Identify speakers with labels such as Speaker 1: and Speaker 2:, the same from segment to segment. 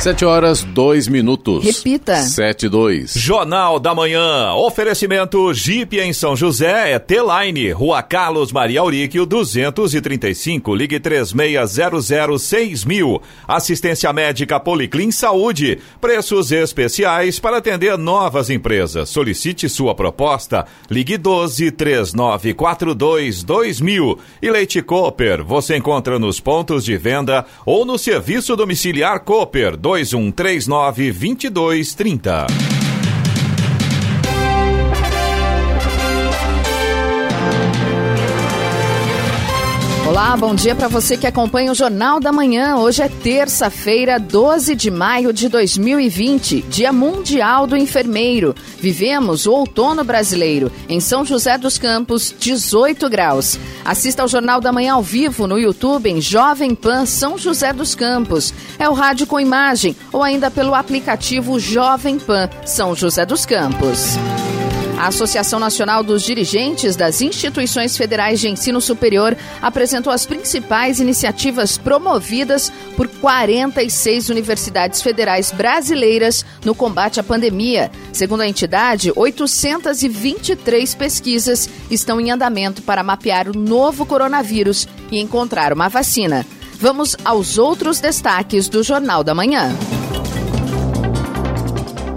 Speaker 1: Sete horas, dois minutos.
Speaker 2: Repita.
Speaker 1: Sete, dois.
Speaker 3: Jornal da Manhã. Oferecimento Jeep em São José é T-Line. Rua Carlos Maria Auríquio, 235. Ligue 36006000. Assistência médica Policlin Saúde. Preços especiais para atender novas empresas. Solicite sua proposta. Ligue 12 3942 2000. E Leite Cooper. Você encontra nos pontos de venda ou no serviço domiciliar Cooper 2139 2230.
Speaker 2: Olá, bom dia para você que acompanha o Jornal da Manhã. Hoje é terça-feira, 12 de maio de 2020, Dia Mundial do Enfermeiro. Vivemos o outono brasileiro. Em São José dos Campos, 18 graus. Assista ao Jornal da Manhã ao vivo no YouTube em Jovem Pan São José dos Campos. É o rádio com imagem ou ainda pelo aplicativo Jovem Pan São José dos Campos. A Associação Nacional dos Dirigentes das Instituições Federais de Ensino Superior apresentou as principais iniciativas promovidas por 46 universidades federais brasileiras no combate à pandemia. Segundo a entidade, 823 pesquisas estão em andamento para mapear o novo coronavírus e encontrar uma vacina. Vamos aos outros destaques do Jornal da Manhã.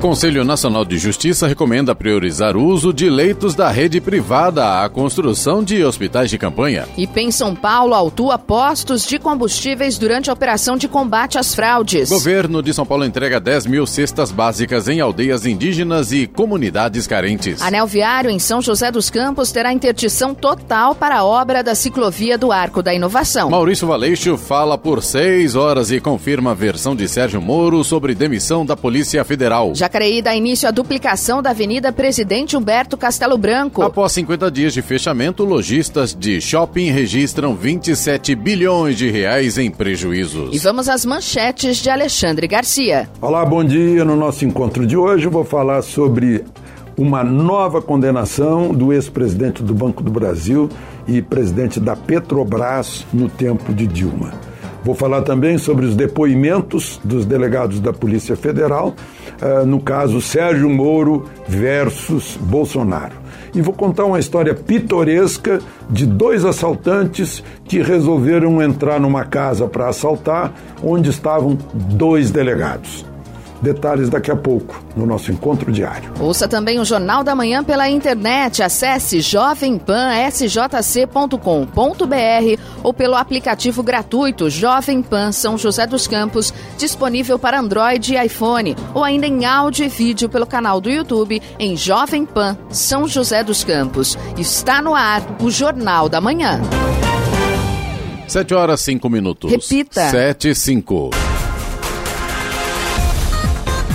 Speaker 1: Conselho Nacional de Justiça recomenda priorizar o uso de leitos da rede privada à construção de hospitais de campanha.
Speaker 2: IP em São Paulo autua postos de combustíveis durante a operação de combate às fraudes.
Speaker 1: Governo de São Paulo entrega 10 mil cestas básicas em aldeias indígenas e comunidades carentes.
Speaker 2: Anel Viário em São José dos Campos terá interdição total para a obra da ciclovia do Arco da Inovação.
Speaker 1: Maurício Valeixo fala por seis horas e confirma a versão de Sérgio Moro sobre demissão da Polícia Federal.
Speaker 2: Já Jacareí dá início à duplicação da Avenida Presidente Humberto Castelo Branco.
Speaker 1: Após 50 dias de fechamento, lojistas de shopping registram 27 bilhões de reais em prejuízos.
Speaker 2: E vamos às manchetes de Alexandre Garcia.
Speaker 4: Olá, bom dia. No nosso encontro de hoje eu vou falar sobre uma nova condenação do ex-presidente do Banco do Brasil e presidente da Petrobras no tempo de Dilma. Vou falar também sobre os depoimentos dos delegados da Polícia Federal, no caso Sérgio Moro versus Bolsonaro. E vou contar uma história pitoresca de dois assaltantes que resolveram entrar numa casa para assaltar, onde estavam dois delegados. Detalhes daqui a pouco no nosso encontro diário.
Speaker 2: Ouça também o Jornal da Manhã pela internet. Acesse jovempansjc.com.br ou pelo aplicativo gratuito Jovem Pan São José dos Campos, disponível para Android e iPhone, ou ainda em áudio e vídeo pelo canal do YouTube em Jovem Pan São José dos Campos. Está no ar o Jornal da Manhã.
Speaker 1: 7 horas 5 minutos.
Speaker 2: Repita.
Speaker 1: 7 e 5.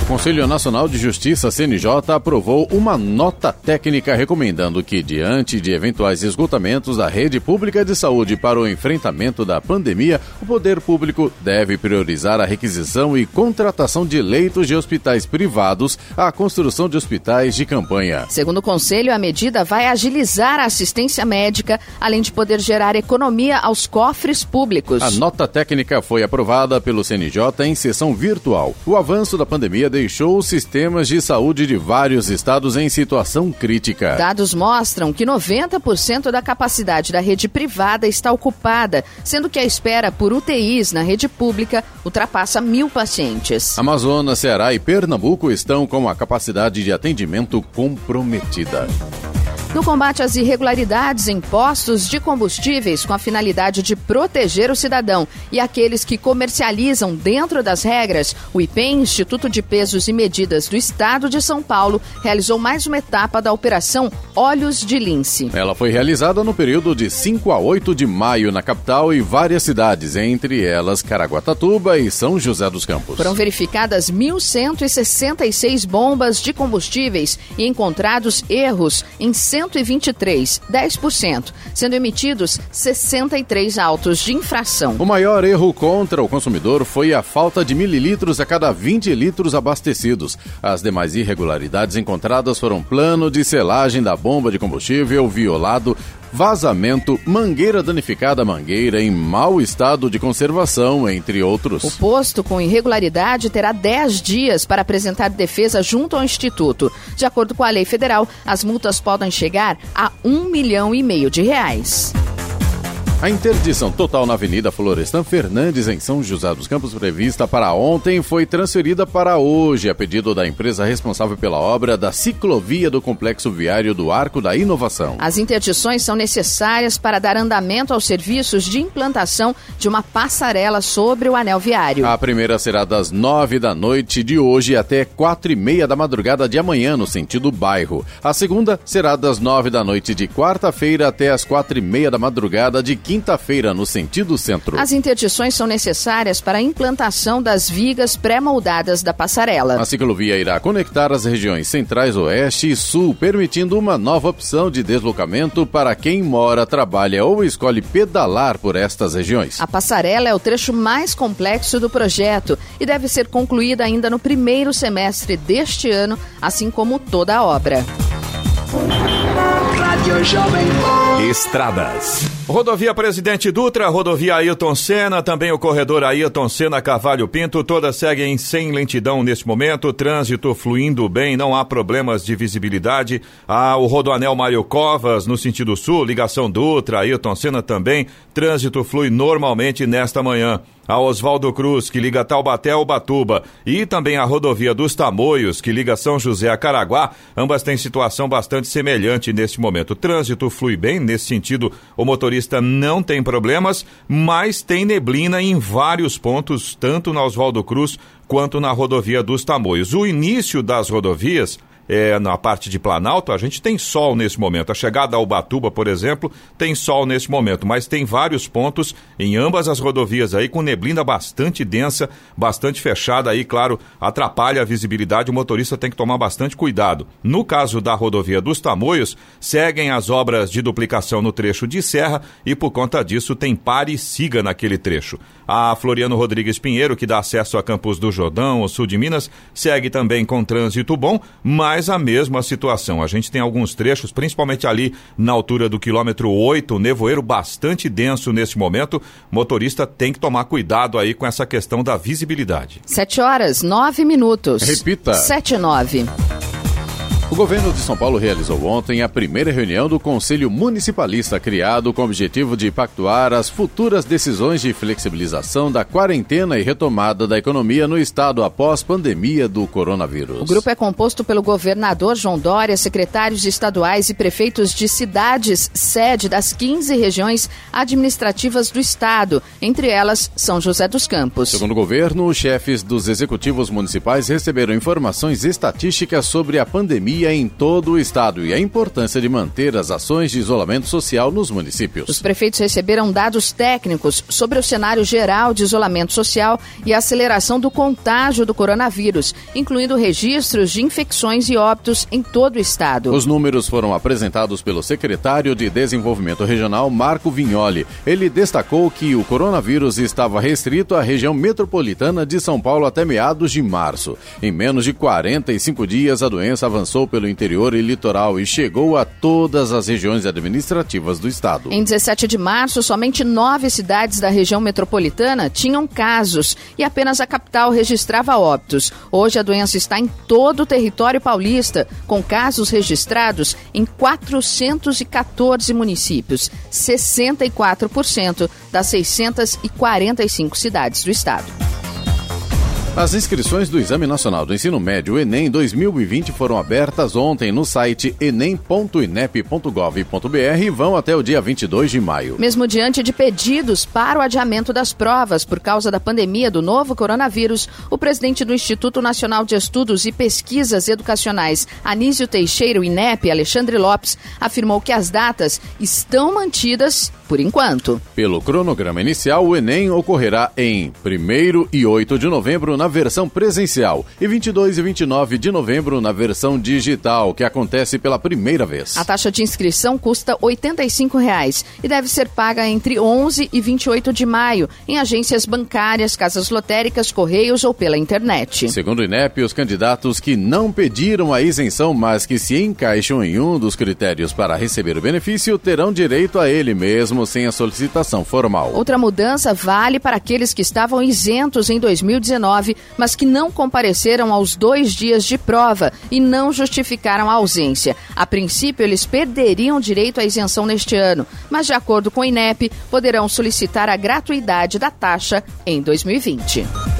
Speaker 1: Conselho Nacional de Justiça, CNJ, aprovou uma nota técnica recomendando que, diante de eventuais esgotamentos da rede pública de saúde para o enfrentamento da pandemia, o poder público deve priorizar a requisição e contratação de leitos de hospitais privados à construção de hospitais de campanha.
Speaker 2: Segundo o Conselho, a medida vai agilizar a assistência médica, além de poder gerar economia aos cofres públicos.
Speaker 1: A nota técnica foi aprovada pelo CNJ em sessão virtual. O avanço da pandemia deixou os sistemas de saúde de vários estados em situação crítica.
Speaker 2: Dados mostram que 90% da capacidade da rede privada está ocupada, sendo que a espera por UTIs na rede pública ultrapassa mil pacientes.
Speaker 1: Amazonas, Ceará e Pernambuco estão com a capacidade de atendimento comprometida.
Speaker 2: No combate às irregularidades em postos de combustíveis com a finalidade de proteger o cidadão e aqueles que comercializam dentro das regras, o IPEM, Instituto de Pesos e Medidas do Estado de São Paulo, realizou mais uma etapa da Operação Olhos de Lince.
Speaker 1: Ela foi realizada no período de 5 a 8 de maio na capital e várias cidades, entre elas Caraguatatuba e São José dos Campos.
Speaker 2: Foram verificadas 1.166 bombas de combustíveis e encontrados erros em 123, 10%, sendo emitidos 63 autos de infração.
Speaker 1: O maior erro contra o consumidor foi a falta de mililitros a cada 20 litros abastecidos. As demais irregularidades encontradas foram plano de selagem da bomba de combustível violado, vazamento, mangueira danificada, mangueira em mau estado de conservação, entre outros.
Speaker 2: O posto com irregularidade terá 10 dias para apresentar defesa junto ao Instituto. De acordo com a lei federal, as multas podem chegar a um milhão e meio de reais.
Speaker 1: A interdição total na Avenida Florestan Fernandes, em São José dos Campos, prevista para ontem, foi transferida para hoje, a pedido da empresa responsável pela obra da ciclovia do Complexo Viário do Arco da Inovação.
Speaker 2: As interdições são necessárias para dar andamento aos serviços de implantação de uma passarela sobre o anel viário.
Speaker 1: A primeira será das nove da noite de hoje até quatro e meia da madrugada de amanhã, no sentido bairro. A segunda será das nove da noite de quarta-feira até as quatro e meia da madrugada de quinta-feira, no sentido centro.
Speaker 2: As interdições são necessárias para a implantação das vigas pré-moldadas da passarela.
Speaker 1: A ciclovia irá conectar as regiões centrais, oeste e sul, permitindo uma nova opção de deslocamento para quem mora, trabalha ou escolhe pedalar por estas regiões.
Speaker 2: A passarela é o trecho mais complexo do projeto e deve ser concluída ainda no primeiro semestre deste ano, assim como toda a obra.
Speaker 3: Estradas. Rodovia Presidente Dutra, rodovia Ailton Senna, também o corredor Ailton Senna Cavalho Pinto, todas seguem sem lentidão neste momento, trânsito fluindo bem, não há problemas de visibilidade. Há o Rodoanel Mário Covas no sentido sul, ligação Dutra, Ailton Senna também, trânsito flui normalmente nesta manhã a Oswaldo Cruz, que liga Taubaté ao Batuba, e também a rodovia dos Tamoios, que liga São José a Caraguá, ambas têm situação bastante semelhante neste momento. O trânsito flui bem, nesse sentido, o motorista não tem problemas, mas tem neblina em vários pontos, tanto na Oswaldo Cruz quanto na rodovia dos Tamoios. O início das rodovias é, na parte de Planalto, a gente tem sol nesse momento. A chegada ao Batuba, por exemplo, tem sol nesse momento, mas tem vários pontos em ambas as rodovias aí com neblina bastante densa, bastante fechada aí, claro, atrapalha a visibilidade, o motorista tem que tomar bastante cuidado. No caso da rodovia dos Tamoios, seguem as obras de duplicação no trecho de serra e por conta disso tem pare e siga naquele trecho. A Floriano Rodrigues Pinheiro, que dá acesso a Campos do Jordão, o sul de Minas, segue também com trânsito bom, mas a mesma situação. A gente tem alguns trechos, principalmente ali na altura do quilômetro 8, nevoeiro bastante denso nesse momento. Motorista tem que tomar cuidado aí com essa questão da visibilidade.
Speaker 2: 7 horas, 9 minutos.
Speaker 1: Repita.
Speaker 2: 7 e 9.
Speaker 1: O governo de São Paulo realizou ontem a primeira reunião do Conselho Municipalista, criado com o objetivo de pactuar as futuras decisões de flexibilização da quarentena e retomada da economia no estado após pandemia do coronavírus.
Speaker 2: O grupo é composto pelo governador João Dória, secretários estaduais e prefeitos de cidades sede das 15 regiões administrativas do estado, entre elas São José dos Campos.
Speaker 1: Segundo o governo, os chefes dos executivos municipais receberam informações estatísticas sobre a pandemia em todo o estado e a importância de manter as ações de isolamento social nos municípios.
Speaker 2: Os prefeitos receberam dados técnicos sobre o cenário geral de isolamento social e a aceleração do contágio do coronavírus, incluindo registros de infecções e óbitos em todo o estado.
Speaker 1: Os números foram apresentados pelo secretário de Desenvolvimento Regional, Marco Vignoli. Ele destacou que o coronavírus estava restrito à região metropolitana de São Paulo até meados de março. Em menos de 45 dias, a doença avançou pelo interior e litoral e chegou a todas as regiões administrativas do estado.
Speaker 2: Em 17 de março, somente nove cidades da região metropolitana tinham casos e apenas a capital registrava óbitos. Hoje a doença está em todo o território paulista, com casos registrados em 414 municípios, 64% das 645 cidades do estado.
Speaker 1: As inscrições do Exame Nacional do Ensino Médio Enem 2020 foram abertas ontem no site enem.inep.gov.br e vão até o dia 22 de maio.
Speaker 2: Mesmo diante de pedidos para o adiamento das provas por causa da pandemia do novo coronavírus, o presidente do Instituto Nacional de Estudos e Pesquisas Educacionais, Anísio Teixeira, INEP, Alexandre Lopes, afirmou que as datas estão mantidas por enquanto.
Speaker 1: Pelo cronograma inicial, o Enem ocorrerá em 1 e 8 de novembro na na versão presencial e 22 e 29 de novembro na versão digital, que acontece pela primeira vez.
Speaker 2: A taxa de inscrição custa 85 reais e deve ser paga entre 11 e 28 de maio em agências bancárias, casas lotéricas, correios ou pela internet.
Speaker 1: Segundo o INEP, os candidatos que não pediram a isenção, mas que se encaixam em um dos critérios para receber o benefício, terão direito a ele mesmo sem a solicitação formal.
Speaker 2: Outra mudança vale para aqueles que estavam isentos em 2019, mas que não compareceram aos dois dias de prova e não justificaram a ausência. A princípio, eles perderiam direito à isenção neste ano, mas, de acordo com o INEP, poderão solicitar a gratuidade da taxa em 2020.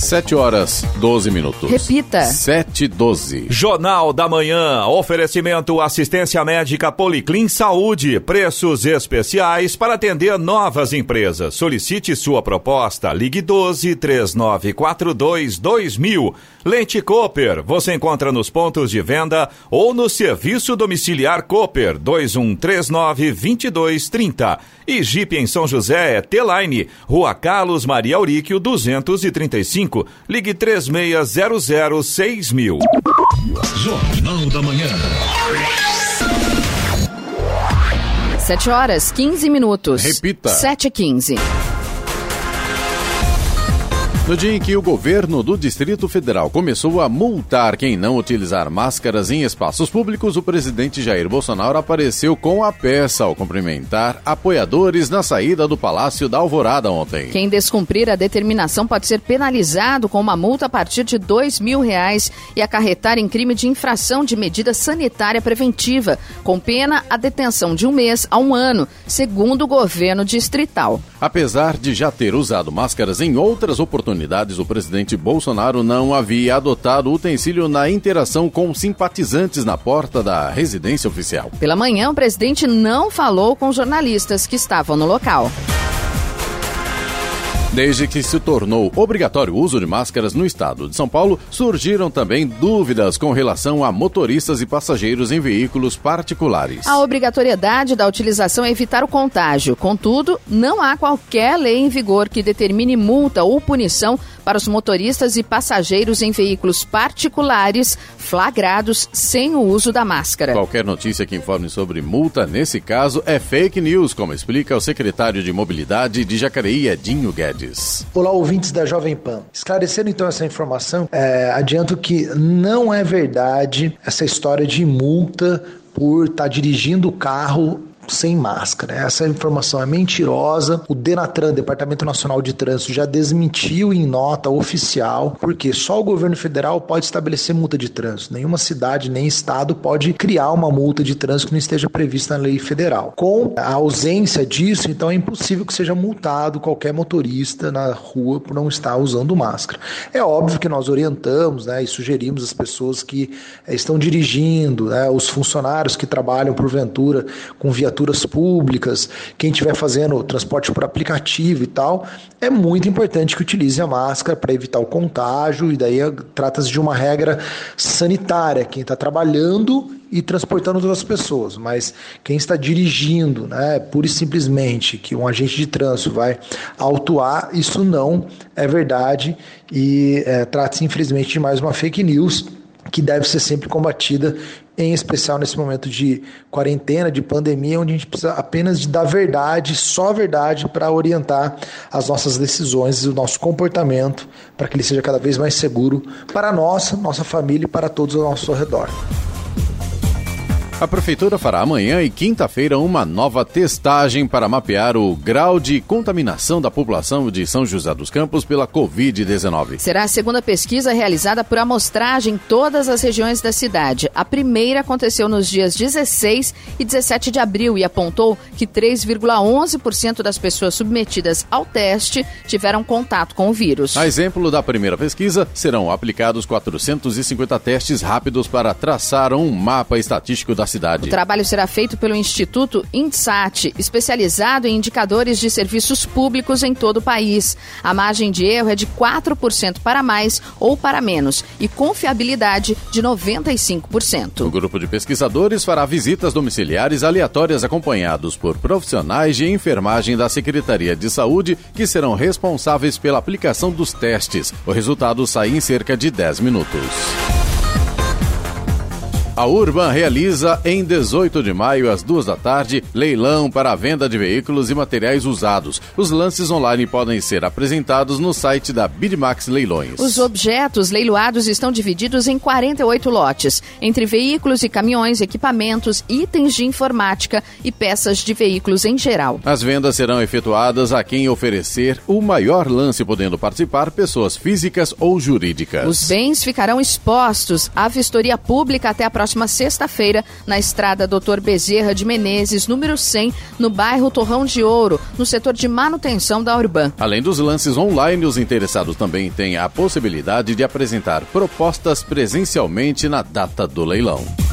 Speaker 1: 7 horas 12 minutos.
Speaker 2: Repita.
Speaker 1: 7 12.
Speaker 3: Jornal da Manhã. Oferecimento assistência médica Policlin Saúde. Preços especiais para atender novas empresas. Solicite sua proposta. Ligue 12 3942 2000. Lente Cooper. Você encontra nos pontos de venda ou no serviço domiciliar Cooper 2139 2230. E Jeep em São José é T-Line. Rua Carlos Maria Auríquio 235 cinco. Ligue três meia zero zero seis mil.
Speaker 5: Jornal da Manhã.
Speaker 2: Sete horas, quinze minutos.
Speaker 1: Repita.
Speaker 2: Sete e quinze.
Speaker 1: No dia em que o governo do Distrito Federal começou a multar quem não utilizar máscaras em espaços públicos, o presidente Jair Bolsonaro apareceu com a peça ao cumprimentar apoiadores na saída do Palácio da Alvorada ontem.
Speaker 2: Quem descumprir a determinação pode ser penalizado com uma multa a partir de dois mil reais e acarretar em crime de infração de medida sanitária preventiva, com pena a detenção de um mês a um ano, segundo o governo distrital.
Speaker 1: Apesar de já ter usado máscaras em outras oportunidades, o presidente Bolsonaro não havia adotado o utensílio na interação com simpatizantes na porta da residência oficial.
Speaker 2: Pela manhã, o presidente não falou com jornalistas que estavam no local.
Speaker 1: Desde que se tornou obrigatório o uso de máscaras no estado de São Paulo, surgiram também dúvidas com relação a motoristas e passageiros em veículos particulares.
Speaker 2: A obrigatoriedade da utilização é evitar o contágio. Contudo, não há qualquer lei em vigor que determine multa ou punição para os motoristas e passageiros em veículos particulares flagrados sem o uso da máscara.
Speaker 1: Qualquer notícia que informe sobre multa nesse caso é fake news, como explica o secretário de Mobilidade de Jacareí, Edinho Guedes.
Speaker 6: Olá, ouvintes da Jovem Pan. Esclarecendo então essa informação, é, adianto que não é verdade essa história de multa por estar tá dirigindo o carro sem máscara. Essa informação é mentirosa. O Denatran, Departamento Nacional de Trânsito, já desmentiu em nota oficial, porque só o governo federal pode estabelecer multa de trânsito. Nenhuma cidade nem estado pode criar uma multa de trânsito que não esteja prevista na lei federal. Com a ausência disso, então é impossível que seja multado qualquer motorista na rua por não estar usando máscara. É óbvio que nós orientamos né, e sugerimos as pessoas que eh, estão dirigindo, né, os funcionários que trabalham porventura com viaturas viaturas públicas, quem estiver fazendo transporte por aplicativo e tal, é muito importante que utilize a máscara para evitar o contágio, e daí trata-se de uma regra sanitária. Quem está trabalhando e transportando outras pessoas, mas quem está dirigindo, né, pura e simplesmente que um agente de trânsito vai autuar, isso não é verdade e é, trata-se infelizmente de mais uma fake news que deve ser sempre combatida, em especial nesse momento de quarentena, de pandemia, onde a gente precisa apenas de dar verdade, só verdade, para orientar as nossas decisões e o nosso comportamento, para que ele seja cada vez mais seguro para nós, nossa família e para todos ao nosso redor.
Speaker 1: A Prefeitura fará amanhã e quinta-feira uma nova testagem para mapear o grau de contaminação da população de São José dos Campos pela Covid-19.
Speaker 2: Será a segunda pesquisa realizada por amostragem em todas as regiões da cidade. A primeira aconteceu nos dias 16 e 17 de abril e apontou que 3,11% das pessoas submetidas ao teste tiveram contato com o vírus.
Speaker 1: A exemplo da primeira pesquisa, serão aplicados 450 testes rápidos para traçar um mapa estatístico da cidade.
Speaker 2: O trabalho será feito pelo Instituto INSAT, especializado em indicadores de serviços públicos em todo o país. A margem de erro é de 4% para mais ou para menos e confiabilidade de 95%.
Speaker 1: O grupo de pesquisadores fará visitas domiciliares aleatórias acompanhados por profissionais de enfermagem da Secretaria de Saúde que serão responsáveis pela aplicação dos testes. O resultado sai em cerca de 10 minutos. A Urban realiza em 18 de maio, às duas da tarde, leilão para a venda de veículos e materiais usados. Os lances online podem ser apresentados no site da Bidmax Leilões.
Speaker 2: Os objetos leiloados estão divididos em 48 lotes, entre veículos e caminhões, equipamentos, itens de informática e peças de veículos em geral.
Speaker 1: As vendas serão efetuadas a quem oferecer o maior lance, podendo participar pessoas físicas ou jurídicas.
Speaker 2: Os bens ficarão expostos à vistoria pública até a próxima próxima sexta-feira na estrada Doutor Bezerra de Menezes, número 100, no bairro Torrão de Ouro, no setor de manutenção da Urban.
Speaker 1: Além dos lances online, os interessados também têm a possibilidade de apresentar propostas presencialmente na data do leilão.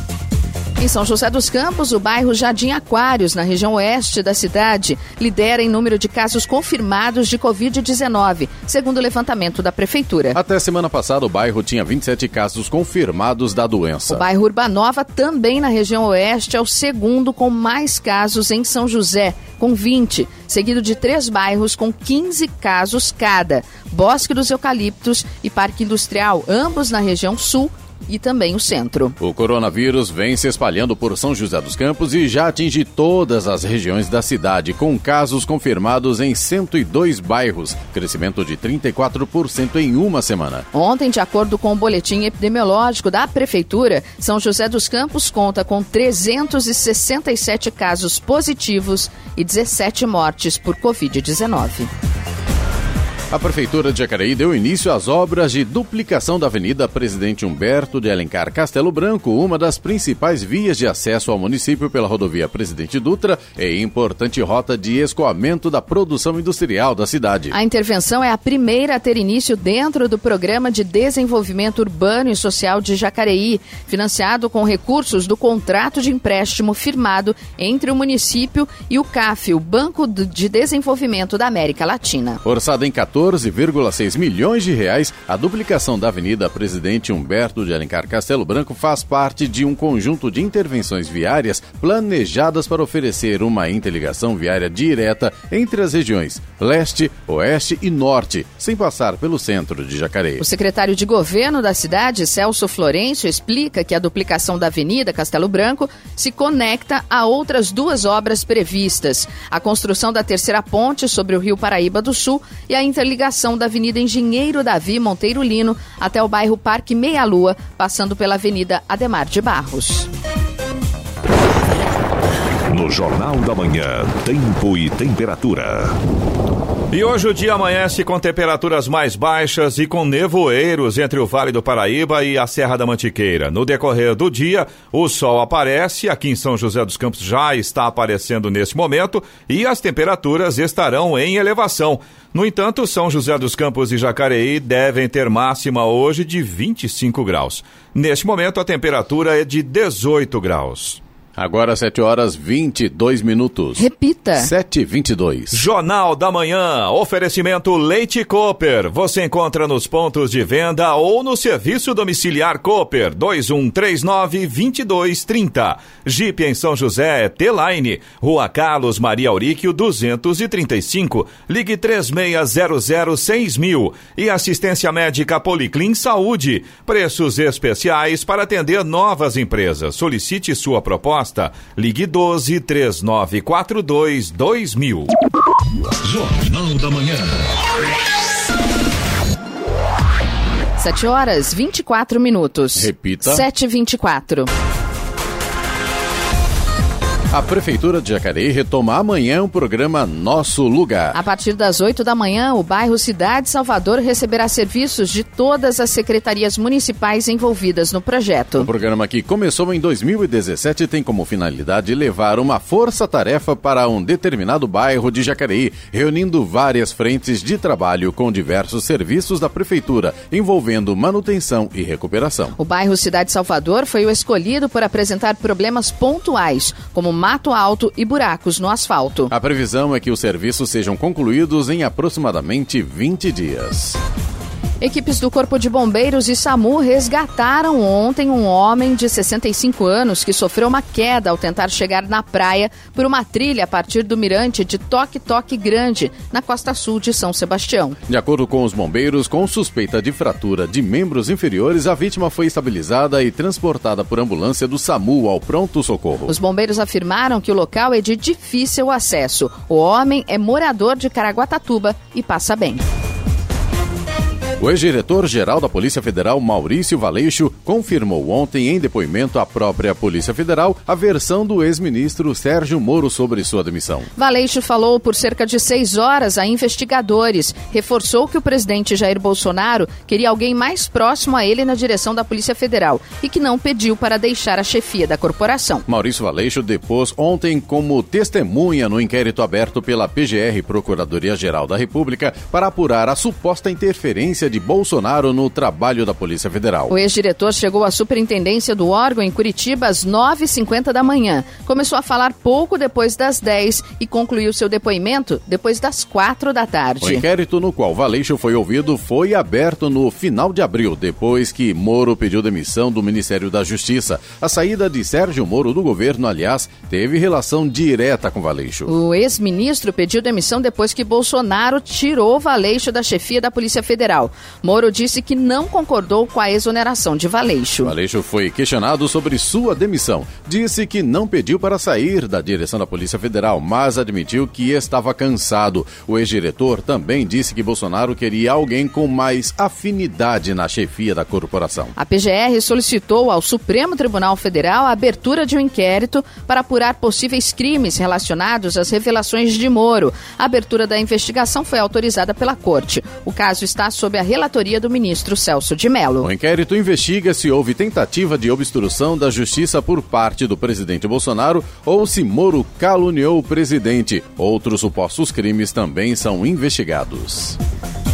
Speaker 2: Em São José dos Campos, o bairro Jardim Aquários, na região oeste da cidade, lidera em número de casos confirmados de Covid-19, segundo o levantamento da Prefeitura.
Speaker 1: Até semana passada, o bairro tinha 27 casos confirmados da doença.
Speaker 2: O bairro Urbanova, também na região oeste, é o segundo com mais casos em São José, com 20, seguido de três bairros com 15 casos cada: Bosque dos Eucaliptos e Parque Industrial, ambos na região sul e também o centro.
Speaker 1: O coronavírus vem se espalhando por São José dos Campos e já atinge todas as regiões da cidade, com casos confirmados em 102 bairros, crescimento de 34% em uma semana.
Speaker 2: Ontem, de acordo com o boletim epidemiológico da Prefeitura, São José dos Campos conta com 367 casos positivos e 17 mortes por Covid-19.
Speaker 1: A Prefeitura de Jacareí deu início às obras de duplicação da Avenida Presidente Humberto de Alencar Castelo Branco, uma das principais vias de acesso ao município pela rodovia Presidente Dutra e importante rota de escoamento da produção industrial da cidade.
Speaker 2: A intervenção é a primeira a ter início dentro do Programa de Desenvolvimento Urbano e Social de Jacareí, financiado com recursos do contrato de empréstimo firmado entre o município e o CAF, o Banco de Desenvolvimento da América Latina.
Speaker 1: Orçado em 14 14,6 milhões de reais, a duplicação da Avenida Presidente Humberto de Alencar Castelo Branco faz parte de um conjunto de intervenções viárias planejadas para oferecer uma interligação viária direta entre as regiões leste, oeste e norte, sem passar pelo centro de Jacareí.
Speaker 2: O secretário de governo da cidade, Celso Florencio, explica que a duplicação da Avenida Castelo Branco se conecta a outras duas obras previstas: a construção da terceira ponte sobre o Rio Paraíba do Sul e a interligação ligação da Avenida Engenheiro Davi Monteiro Lino até o bairro Parque Meia Lua, passando pela Avenida Ademar de Barros.
Speaker 5: No Jornal da Manhã, Tempo e Temperatura.
Speaker 3: E hoje o dia amanhece com temperaturas mais baixas e com nevoeiros entre o Vale do Paraíba e a Serra da Mantiqueira. No decorrer do dia, o sol aparece, aqui em São José dos Campos já está aparecendo nesse momento, e as temperaturas estarão em elevação. No entanto, São José dos Campos e Jacareí devem ter máxima hoje de 25 graus. Neste momento, a temperatura é de 18 graus.
Speaker 1: Agora 7 horas 22 minutos.
Speaker 2: Repita.
Speaker 1: 7 e 22.
Speaker 3: Jornal da Manhã. Oferecimento Leite Cooper. Você encontra nos pontos de venda ou no serviço domiciliar Cooper 2139 2230. Jeep em São José, T-Line. Rua Carlos Maria Auríquio 235. Ligue 3600 6000. E assistência médica Policlin Saúde. Preços especiais para atender novas empresas. Solicite sua proposta resposta. Ligue 12 3942 2000.
Speaker 5: Jornal da Manhã.
Speaker 2: 7 horas 24 minutos.
Speaker 1: Repita.
Speaker 2: 7 e 24
Speaker 1: A Prefeitura de Jacareí retoma amanhã o programa Nosso Lugar.
Speaker 2: A partir das 8 da manhã, o bairro Cidade Salvador receberá serviços de todas as secretarias municipais envolvidas no projeto.
Speaker 1: O programa que começou em 2017 tem como finalidade levar uma força-tarefa para um determinado bairro de Jacareí, reunindo várias frentes de trabalho com diversos serviços da Prefeitura, envolvendo manutenção e recuperação.
Speaker 2: O bairro Cidade Salvador foi o escolhido por apresentar problemas pontuais, como mato alto e buracos no asfalto.
Speaker 1: A previsão é que os serviços sejam concluídos em aproximadamente 20 dias.
Speaker 2: Equipes do Corpo de Bombeiros e SAMU resgataram ontem um homem de 65 anos que sofreu uma queda ao tentar chegar na praia por uma trilha a partir do mirante de Toque Toque Grande, na costa sul de São Sebastião.
Speaker 1: De acordo com os bombeiros, com suspeita de fratura de membros inferiores, a vítima foi estabilizada e transportada por ambulância do SAMU ao pronto-socorro.
Speaker 2: Os bombeiros afirmaram que o local é de difícil acesso. O homem é morador de Caraguatatuba e passa bem.
Speaker 1: O ex-diretor-geral da Polícia Federal, Maurício Valeixo, confirmou ontem em depoimento à própria Polícia Federal a versão do ex-ministro Sérgio Moro sobre sua demissão.
Speaker 2: Valeixo falou por cerca de seis horas a investigadores, reforçou que o presidente Jair Bolsonaro queria alguém mais próximo a ele na direção da Polícia Federal e que não pediu para deixar a chefia da corporação.
Speaker 1: Maurício Valeixo depôs ontem como testemunha no inquérito aberto pela PGR, Procuradoria-Geral da República, para apurar a suposta interferência de Bolsonaro no trabalho da Polícia Federal.
Speaker 2: O ex-diretor chegou à superintendência do órgão em Curitiba às 9h50 da manhã. Começou a falar pouco depois das 10 e concluiu seu depoimento depois das 4 da tarde.
Speaker 1: O inquérito no qual Valeixo foi ouvido foi aberto no final de abril, depois que Moro pediu demissão do Ministério da Justiça. A saída de Sérgio Moro do governo, aliás, teve relação direta com Valeixo.
Speaker 2: O ex-ministro pediu demissão depois que Bolsonaro tirou Valeixo da chefia da Polícia Federal. Moro disse que não concordou com a exoneração de Valeixo.
Speaker 1: Valeixo foi questionado sobre sua demissão. Disse que não pediu para sair da direção da Polícia Federal, mas admitiu que estava cansado. O ex-diretor também disse que Bolsonaro queria alguém com mais afinidade na chefia da corporação.
Speaker 2: A PGR solicitou ao Supremo Tribunal Federal a abertura de um inquérito para apurar possíveis crimes relacionados às revelações de Moro. A abertura da investigação foi autorizada pela Corte. O caso está sob a relatoria do ministro Celso de Mello.
Speaker 1: O inquérito investiga se houve tentativa de obstrução da justiça por parte do presidente Bolsonaro ou se Moro caluniou o presidente. Outros supostos crimes também são investigados.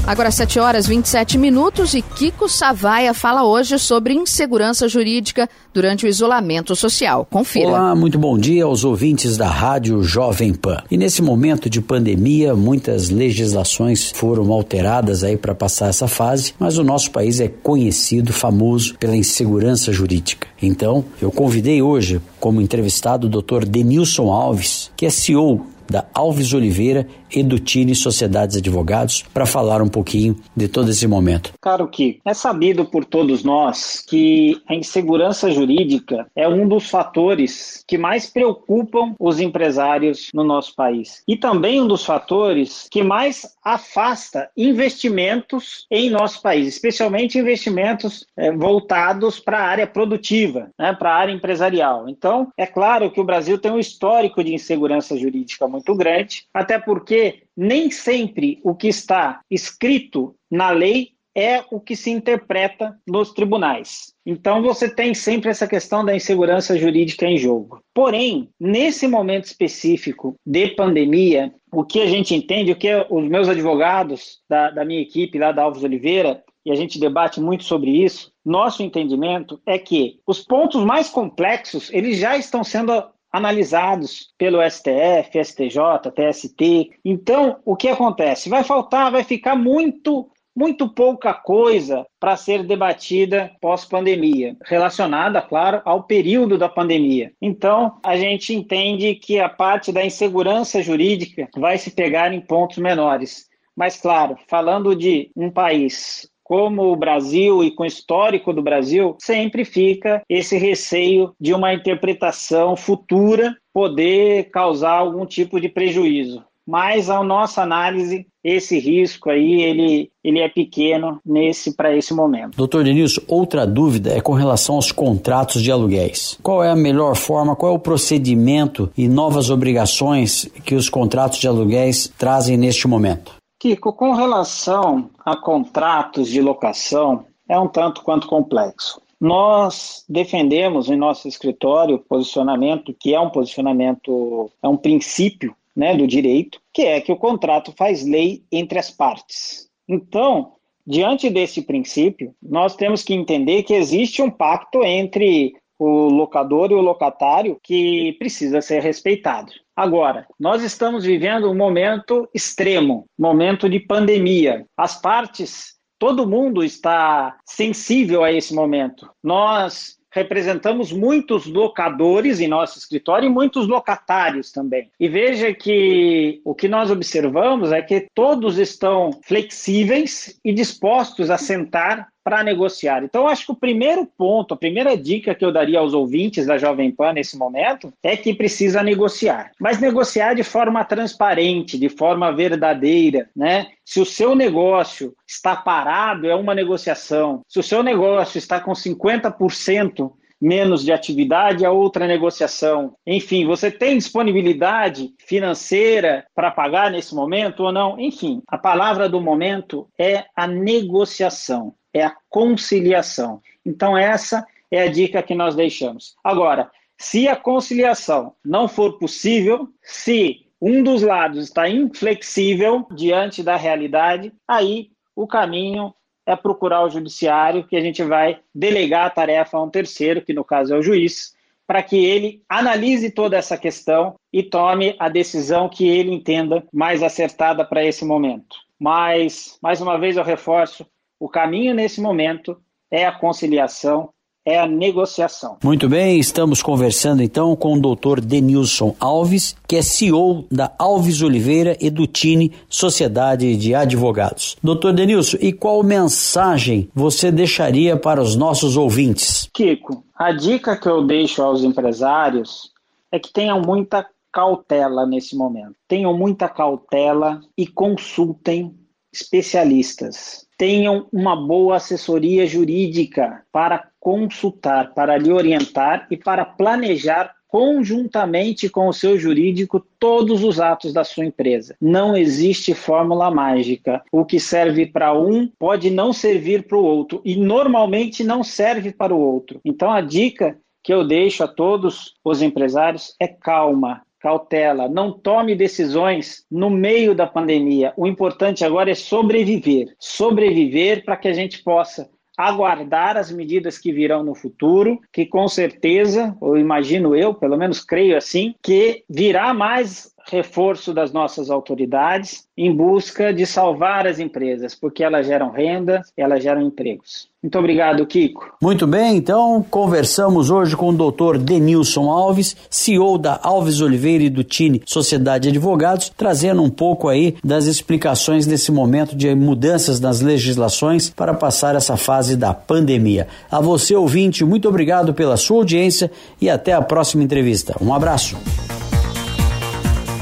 Speaker 2: Agora 7 horas 27 minutos e Kiko Savaia fala hoje sobre insegurança jurídica durante o isolamento social. Confira.
Speaker 7: Olá, muito bom dia aos ouvintes da Rádio Jovem Pan. E nesse momento de pandemia, muitas legislações foram alteradas aí para passar essa fase, mas o nosso país é conhecido, famoso pela insegurança jurídica. Então, eu convidei hoje como entrevistado o Dr. Denilson Alves, que é CEO da Alves Oliveira Edutine Sociedades Advogados para falar um pouquinho de todo esse momento.
Speaker 8: Caro Kiko, é sabido por todos nós que a insegurança jurídica é um dos fatores que mais preocupam os empresários no nosso país e também um dos fatores que mais afasta investimentos em nosso país, especialmente investimentos é, voltados para a área produtiva, né, para a área empresarial. Então, é claro que o Brasil tem um histórico de insegurança jurídica muito grande, até porque nem sempre o que está escrito na lei é o que se interpreta nos tribunais. Então você tem sempre essa questão da insegurança jurídica em jogo. Porém, nesse momento específico de pandemia, o que a gente entende, o que os meus advogados da, da minha equipe lá da Alves Oliveira, e a gente debate muito sobre isso, nosso entendimento é que os pontos mais complexos, eles já estão sendo analisados pelo STF, STJ, TST. Então, o que acontece? Vai faltar, vai ficar muito muito pouca coisa para ser debatida pós-pandemia, relacionada, claro, ao período da pandemia. Então, a gente entende que a parte da insegurança jurídica vai se pegar em pontos menores. Mas, claro, falando de um país como o Brasil e com o histórico do Brasil, sempre fica esse receio de uma interpretação futura poder causar algum tipo de prejuízo. Mas a nossa análise esse risco aí ele, ele é pequeno nesse para esse momento.
Speaker 7: Doutor Denilson, outra dúvida é com relação aos contratos de aluguéis. Qual é a melhor forma, qual é o procedimento e novas obrigações que os contratos de aluguéis trazem neste momento?
Speaker 8: Kiko, com relação a contratos de locação, é um tanto quanto complexo. Nós defendemos em nosso escritório posicionamento que é um posicionamento, é um princípio né, do direito, que é que o contrato faz lei entre as partes. Então, diante desse princípio, nós temos que entender que existe um pacto entre o locador e o locatário que precisa ser respeitado. Agora, nós estamos vivendo um momento extremo, momento de pandemia. As partes, todo mundo está sensível a esse momento. Nós representamos muitos locadores em nosso escritório e muitos locatários também. E veja que o que nós observamos é que todos estão flexíveis e dispostos a sentar para negociar. Então, acho que o primeiro ponto, a primeira dica que eu daria aos ouvintes da Jovem Pan nesse momento é que precisa negociar. Mas negociar de forma transparente, de forma verdadeira, né? Se o seu negócio está parado, é uma negociação. Se o seu negócio está com 50% menos de atividade, a outra negociação. Enfim, você tem disponibilidade financeira para pagar nesse momento ou não? Enfim, a palavra do momento é a negociação é a conciliação. Então, essa é a dica que nós deixamos. Agora, se a conciliação não for possível, se um dos lados está inflexível diante da realidade, aí o caminho é procurar o judiciário, que a gente vai delegar a tarefa a um terceiro, que no caso é o juiz, para que ele analise toda essa questão e tome a decisão que ele entenda mais acertada para esse momento. Mas, mais uma vez, eu reforço: o caminho nesse momento é a conciliação, é a negociação.
Speaker 7: Muito bem, estamos conversando então com o Dr. Denilson Alves, que é CEO da Alves Oliveira Edutine Sociedade de Advogados. Dr. Denilson, e qual mensagem você deixaria para os nossos ouvintes?
Speaker 8: Kiko, a dica que eu deixo aos empresários é que tenham muita cautela nesse momento. Tenham muita cautela e consultem especialistas tenham uma boa assessoria jurídica para consultar, para lhe orientar e para planejar conjuntamente com o seu jurídico todos os atos da sua empresa. Não existe fórmula mágica. O que serve para um pode não servir para o outro e normalmente não serve para o outro. Então a dica que eu deixo a todos os empresários é calma, cautela, não tome decisões no meio da pandemia. O importante agora é sobreviver. Sobreviver para que a gente possa aguardar as medidas que virão no futuro, que com certeza, ou imagino eu, pelo menos creio assim, que virá mais reforço das nossas autoridades em busca de salvar as empresas, porque elas geram renda, elas geram empregos. Muito obrigado, Kiko.
Speaker 7: Muito bem, então conversamos hoje com o Dr. Denilson Alves, CEO da Alves Oliveira e do Tine Sociedade de Advogados, trazendo um pouco aí das explicações nesse momento de mudanças nas legislações para passar essa fase da pandemia. A você, ouvinte, muito obrigado pela sua audiência e até a próxima entrevista. Um abraço.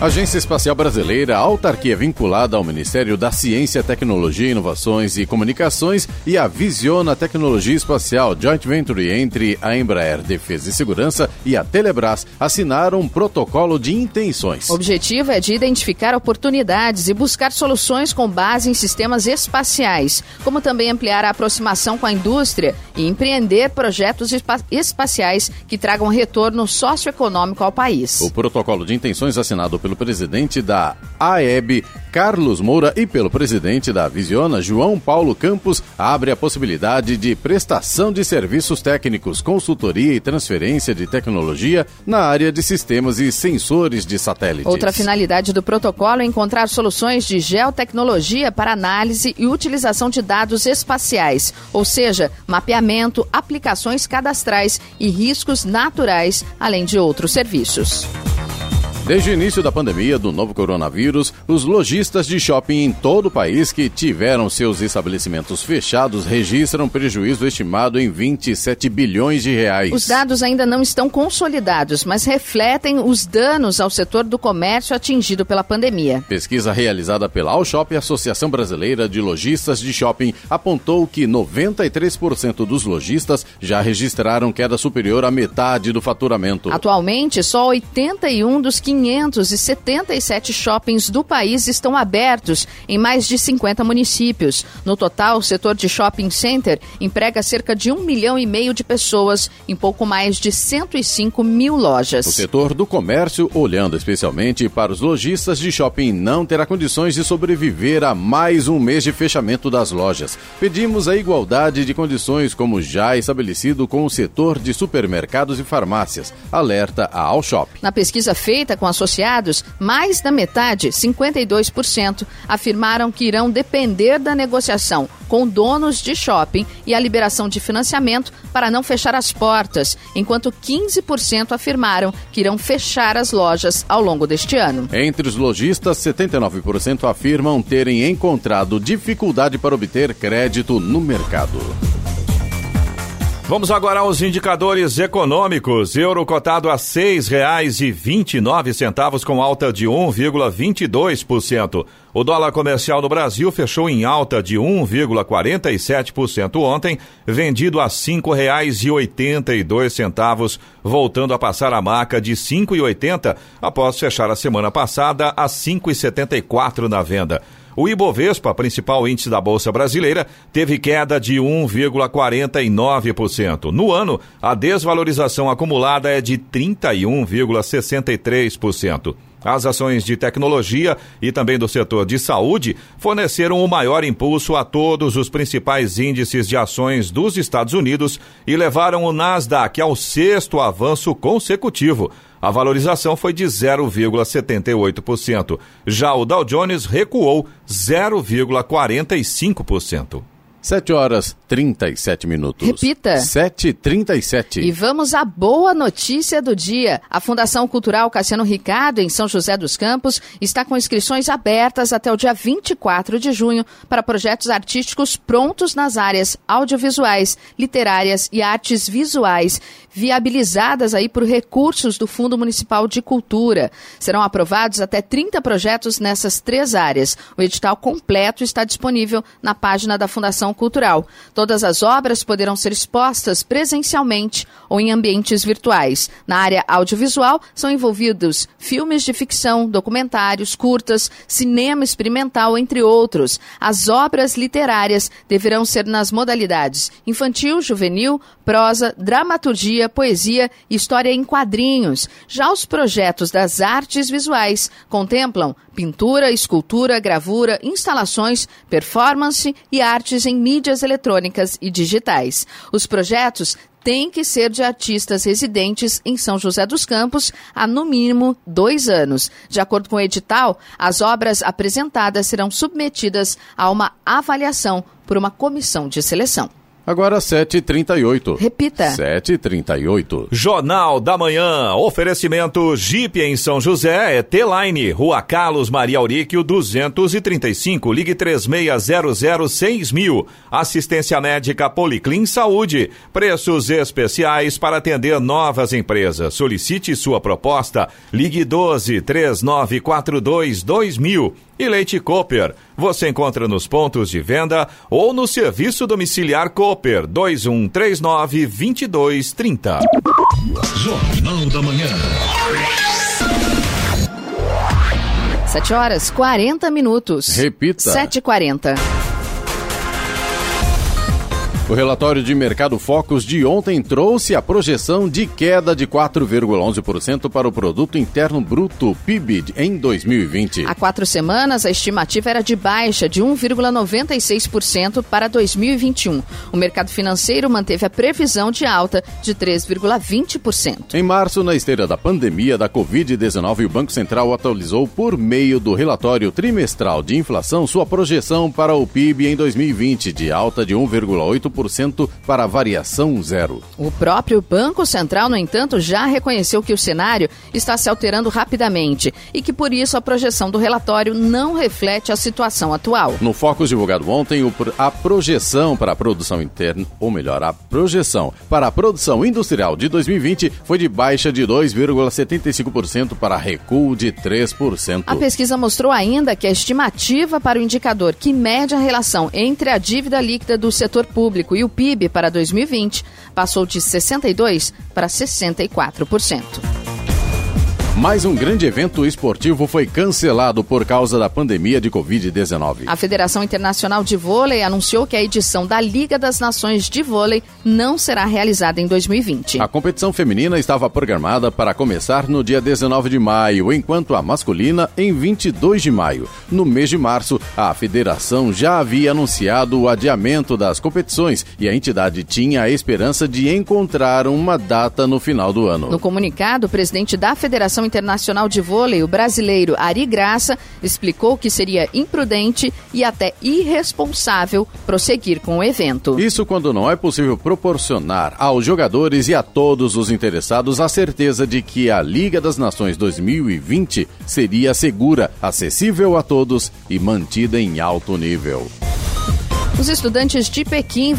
Speaker 1: Agência Espacial Brasileira, autarquia vinculada ao Ministério da Ciência, Tecnologia, Inovações e Comunicações e a Visiona Tecnologia Espacial Joint Venture entre a Embraer Defesa e Segurança e a Telebrás assinaram um protocolo de intenções.
Speaker 2: O objetivo é de identificar oportunidades e buscar soluções com base em sistemas espaciais, como também ampliar a aproximação com a indústria e empreender projetos espaciais que tragam retorno socioeconômico ao país.
Speaker 1: O protocolo de intenções assinado pelo pelo presidente da AEB, Carlos Moura, e pelo presidente da Visiona, João Paulo Campos, abre a possibilidade de prestação de serviços técnicos, consultoria e transferência de tecnologia na área de sistemas e sensores de satélites.
Speaker 2: Outra finalidade do protocolo é encontrar soluções de geotecnologia para análise e utilização de dados espaciais, ou seja, mapeamento, aplicações cadastrais e riscos naturais, além de outros serviços.
Speaker 1: Desde o início da pandemia do novo coronavírus, os lojistas de shopping em todo o país que tiveram seus estabelecimentos fechados registram prejuízo estimado em 27 bilhões de reais.
Speaker 2: Os dados ainda não estão consolidados, mas refletem os danos ao setor do comércio atingido pela pandemia.
Speaker 1: Pesquisa realizada pela Allshop, Associação Brasileira de Lojistas de Shopping, apontou que 93% dos lojistas já registraram queda superior à metade do faturamento.
Speaker 2: Atualmente, só 81 dos 577 shoppings do país estão abertos em mais de 50 municípios. No total, o setor de shopping center emprega cerca de um milhão e meio de pessoas em pouco mais de 105 mil lojas.
Speaker 1: O setor do comércio, olhando especialmente para os lojistas de shopping, não terá condições de sobreviver a mais um mês de fechamento das lojas. Pedimos a igualdade de condições como já estabelecido com o setor de supermercados e farmácias, alerta a Allshop.
Speaker 2: Na pesquisa feita com associados, mais da metade, 52%, afirmaram que irão depender da negociação com donos de shopping e a liberação de financiamento para não fechar as portas, enquanto 15% afirmaram que irão fechar as lojas ao longo deste ano.
Speaker 1: Entre os lojistas, 79% afirmam terem encontrado dificuldade para obter crédito no mercado.
Speaker 3: Vamos agora aos indicadores econômicos. Euro cotado a nove centavos com alta de 1,22%. O dólar comercial no Brasil fechou em alta de 1,47% ontem, vendido a dois centavos, voltando a passar a marca de e oitenta após fechar a semana passada a e quatro na venda. O Ibovespa, principal índice da Bolsa Brasileira, teve queda de 1,49%. No ano, a desvalorização acumulada é de 31,63%. As ações de tecnologia e também do setor de saúde forneceram o maior impulso a todos os principais índices de ações dos Estados Unidos e levaram o Nasdaq ao sexto avanço consecutivo. A valorização foi de 0,78%. Já o Dow Jones recuou 0,45%.
Speaker 1: 7 horas 37 minutos.
Speaker 2: Repita.
Speaker 1: 7h37.
Speaker 2: E vamos à boa notícia do dia. A Fundação Cultural Cassiano Ricardo, em São José dos Campos, está com inscrições abertas até o dia 24 de junho para projetos artísticos prontos nas áreas audiovisuais, literárias e artes visuais, viabilizadas aí por recursos do Fundo Municipal de Cultura. Serão aprovados até 30 projetos nessas três áreas. O edital completo está disponível na página da Fundação Cultural. Todas as obras poderão ser expostas presencialmente ou em ambientes virtuais. Na área audiovisual são envolvidos filmes de ficção, documentários, curtas, cinema experimental, entre outros. As obras literárias deverão ser nas modalidades infantil, juvenil, prosa, dramaturgia, poesia e história em quadrinhos. Já os projetos das artes visuais contemplam pintura, escultura, gravura, instalações, performance e artes em mídias eletrônicas e digitais. Os projetos têm que ser de artistas residentes em São José dos Campos há no mínimo dois anos. De acordo com o edital, as obras apresentadas serão submetidas a uma avaliação por uma comissão de seleção.
Speaker 1: Agora 7h38.
Speaker 2: Repita.
Speaker 1: 7h38.
Speaker 3: Jornal da Manhã. Oferecimento Jeep em São José é T-Line. Rua Carlos Maria Auríquio 235. Ligue 3600 mil. Assistência médica Policlin Saúde. Preços especiais para atender novas empresas. Solicite sua proposta. Ligue 12 3942 2000 e Leite Cooper. Você encontra nos pontos de venda ou no serviço domiciliar Cooper 2139 2230.
Speaker 5: Jornal da Manhã.
Speaker 2: 7 horas 40 minutos.
Speaker 1: Repita.
Speaker 2: 7h40.
Speaker 1: O relatório de mercado Focus de ontem trouxe a projeção de queda de 4,11% para o produto interno bruto PIB em 2020.
Speaker 2: Há quatro semanas, a estimativa era de baixa de 1,96% para 2021. O mercado financeiro manteve a previsão de alta de 3,20%.
Speaker 1: Em março, na esteira da pandemia da Covid-19, o Banco Central atualizou por meio do relatório trimestral de inflação sua projeção para o PIB em 2020 de alta de 1,8% 50% para variação zero.
Speaker 2: O próprio Banco Central, no entanto, já reconheceu que o cenário está se alterando rapidamente e que, por isso, a projeção do relatório não reflete a situação atual.
Speaker 1: No Focus divulgado ontem, a projeção para a produção interna, ou melhor, a projeção para a produção industrial de 2020 foi de baixa de 2,75% para recuo de 3%.
Speaker 2: A pesquisa mostrou ainda que a estimativa para o indicador que mede a relação entre a dívida líquida do setor público e o PIB para 2020 passou de 62% para 64%.
Speaker 1: Mais um grande evento esportivo foi cancelado por causa da pandemia de Covid-19.
Speaker 2: A Federação Internacional de Vôlei anunciou que a edição da Liga das Nações de Vôlei não será realizada em 2020.
Speaker 1: A competição feminina estava programada para começar no dia 19 de maio, enquanto a masculina em 22 de maio. No mês de março, a federação já havia anunciado o adiamento das competições e a entidade tinha a esperança de encontrar uma data no final do ano.
Speaker 2: No comunicado, o presidente da Federação Internacional de Vôlei, o brasileiro Ari Graça, explicou que seria imprudente e até irresponsável prosseguir com o evento.
Speaker 1: Isso quando não é possível proporcionar aos jogadores e a todos os interessados a certeza de que a Liga das Nações 2020 seria segura, acessível a todos e mantida em alto nível.
Speaker 2: Os estudantes de Pequim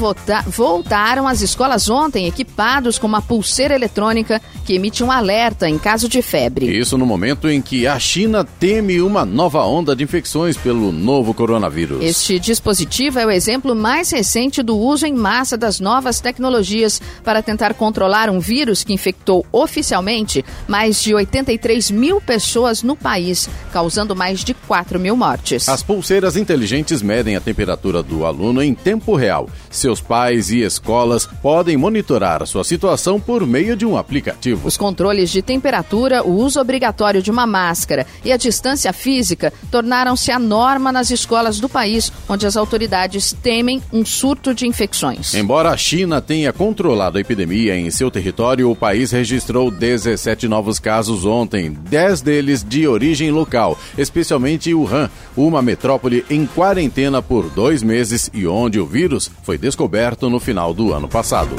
Speaker 2: voltaram às escolas ontem equipados com uma pulseira eletrônica que emite um alerta em caso de febre.
Speaker 1: Isso no momento em que a China teme uma nova onda de infecções pelo novo coronavírus.
Speaker 2: Este dispositivo é o exemplo mais recente do uso em massa das novas tecnologias para tentar controlar um vírus que infectou oficialmente mais de 83 mil pessoas no país, causando mais de 4 mil mortes.
Speaker 1: As pulseiras inteligentes medem a temperatura do aluno aluno em tempo real. Seus pais e escolas podem monitorar sua situação por meio de um aplicativo.
Speaker 2: Os controles de temperatura, o uso obrigatório de uma máscara e a distância física tornaram-se a norma nas escolas do país, onde as autoridades temem um surto de infecções.
Speaker 1: Embora a China tenha controlado a epidemia em seu território, o país registrou 17 novos casos ontem, 10 deles de origem local, especialmente Wuhan, uma metrópole em quarentena por dois meses e onde o vírus foi descoberto no final do ano passado.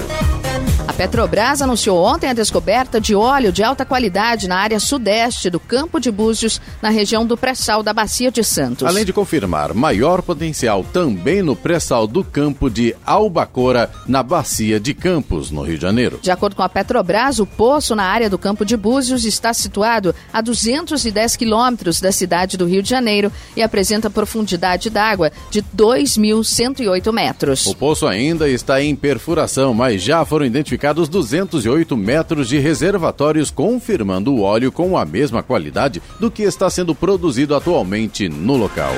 Speaker 2: A Petrobras anunciou ontem a descoberta de óleo de alta qualidade na área sudeste do Campo de Búzios, na região do pré-sal da Bacia de Santos.
Speaker 1: Além de confirmar maior potencial também no pré-sal do Campo de Albacora, na Bacia de Campos, no Rio de Janeiro.
Speaker 2: De acordo com a Petrobras, o poço na área do Campo de Búzios está situado a 210 quilômetros da cidade do Rio de Janeiro e apresenta profundidade d'água de 2.108 metros.
Speaker 1: O poço ainda está em perfuração, mas já foram identificados identificados 208 metros de reservatórios, confirmando o óleo com a mesma qualidade do que está sendo produzido atualmente no local.